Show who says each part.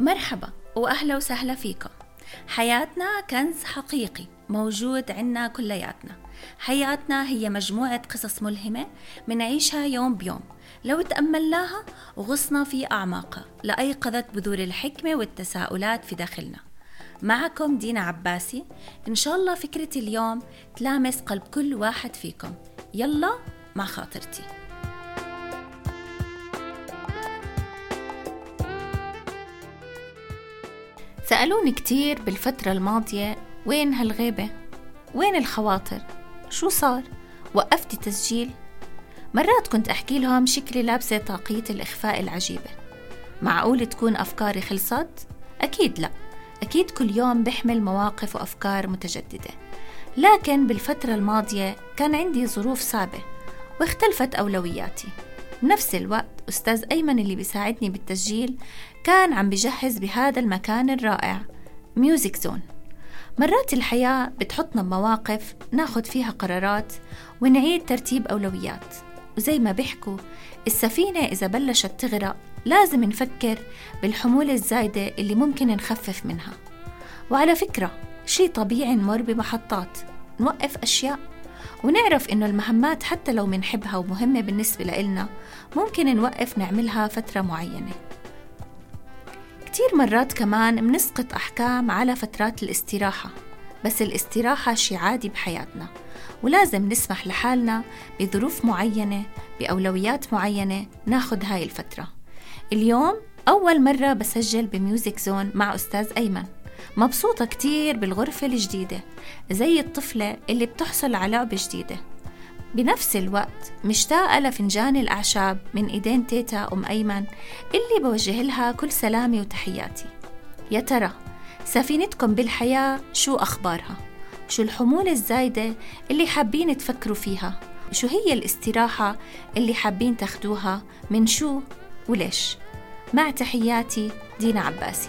Speaker 1: مرحبا وأهلا وسهلا فيكم. حياتنا كنز حقيقي موجود عنا كلياتنا. حياتنا هي مجموعة قصص ملهمة منعيشها يوم بيوم. لو تأملناها وغصنا في أعماقها لأيقظت بذور الحكمة والتساؤلات في داخلنا. معكم دينا عباسي. إن شاء الله فكرة اليوم تلامس قلب كل واحد فيكم. يلا مع خاطرتي. سألوني كتير بالفترة الماضية وين هالغيبة؟ وين الخواطر؟ شو صار؟ وقفتي تسجيل؟ مرات كنت أحكي لهم شكلي لابسة طاقية الإخفاء العجيبة معقول تكون أفكاري خلصت؟ أكيد لا أكيد كل يوم بحمل مواقف وأفكار متجددة لكن بالفترة الماضية كان عندي ظروف صعبة واختلفت أولوياتي بنفس الوقت أستاذ أيمن اللي بيساعدني بالتسجيل كان عم بجهز بهذا المكان الرائع Music Zone مرات الحياة بتحطنا بمواقف ناخد فيها قرارات ونعيد ترتيب أولويات وزي ما بيحكوا السفينة إذا بلشت تغرق لازم نفكر بالحمولة الزايدة اللي ممكن نخفف منها. وعلى فكرة شي طبيعي نمر بمحطات نوقف أشياء ونعرف إنه المهمات حتى لو منحبها ومهمة بالنسبة لإلنا ممكن نوقف نعملها فترة معينة. كتير مرات كمان منسقط أحكام على فترات الاستراحة بس الاستراحة شي عادي بحياتنا ولازم نسمح لحالنا بظروف معينة بأولويات معينة ناخد هاي الفترة. اليوم أول مرة بسجل بميوزك زون مع أستاذ أيمن. مبسوطة كتير بالغرفة الجديدة زي الطفلة اللي بتحصل على لعبة جديدة بنفس الوقت مشتاقة لفنجان الأعشاب من إيدين تيتا أم أيمن اللي بوجه لها كل سلامي وتحياتي يا ترى سفينتكم بالحياة شو أخبارها؟ شو الحمولة الزايدة اللي حابين تفكروا فيها؟ شو هي الاستراحة اللي حابين تاخدوها من شو وليش؟ مع تحياتي دينا عباسي